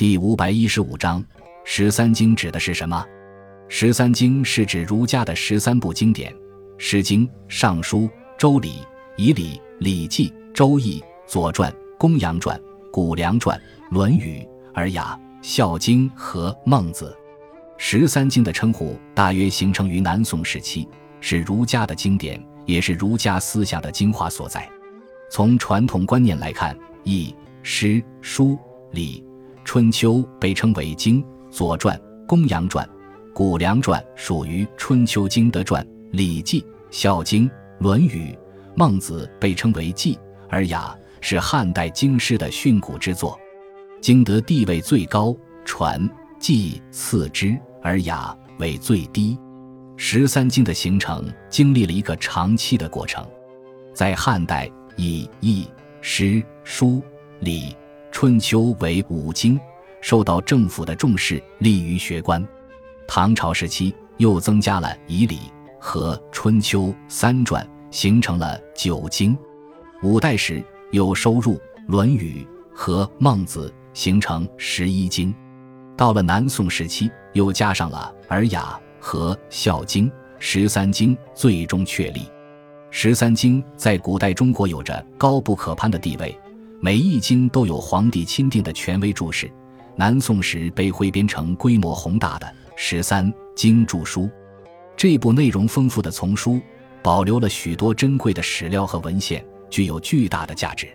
第五百一十五章，十三经指的是什么？十三经是指儒家的十三部经典，《诗经》《尚书》《周礼》《仪礼》《礼记》《周易》《左传》《公羊传》《谷梁传》《论语》《尔雅》《孝经》和《孟子》。十三经的称呼大约形成于南宋时期，是儒家的经典，也是儒家思想的精华所在。从传统观念来看，《易》《诗》《书》《礼》。春秋被称为经，《左传》《公羊传》《谷梁传》属于春秋经德传，《礼记》《孝经》《论语》《孟子》被称为记，《尔雅》是汉代经师的训诂之作。经德地位最高，传、记次之，《尔雅》为最低。十三经的形成经历了一个长期的过程，在汉代以《易》《诗》《书》《礼》。春秋为五经，受到政府的重视，利于学官。唐朝时期又增加了《仪礼》和《春秋》三传，形成了九经。五代时又收入《论语》和《孟子》，形成十一经。到了南宋时期，又加上了《尔雅》和《孝经》，十三经最终确立。十三经在古代中国有着高不可攀的地位。每一经都有皇帝钦定的权威注释，南宋时被汇编成规模宏大的《十三经注疏》。这部内容丰富的丛书，保留了许多珍贵的史料和文献，具有巨大的价值。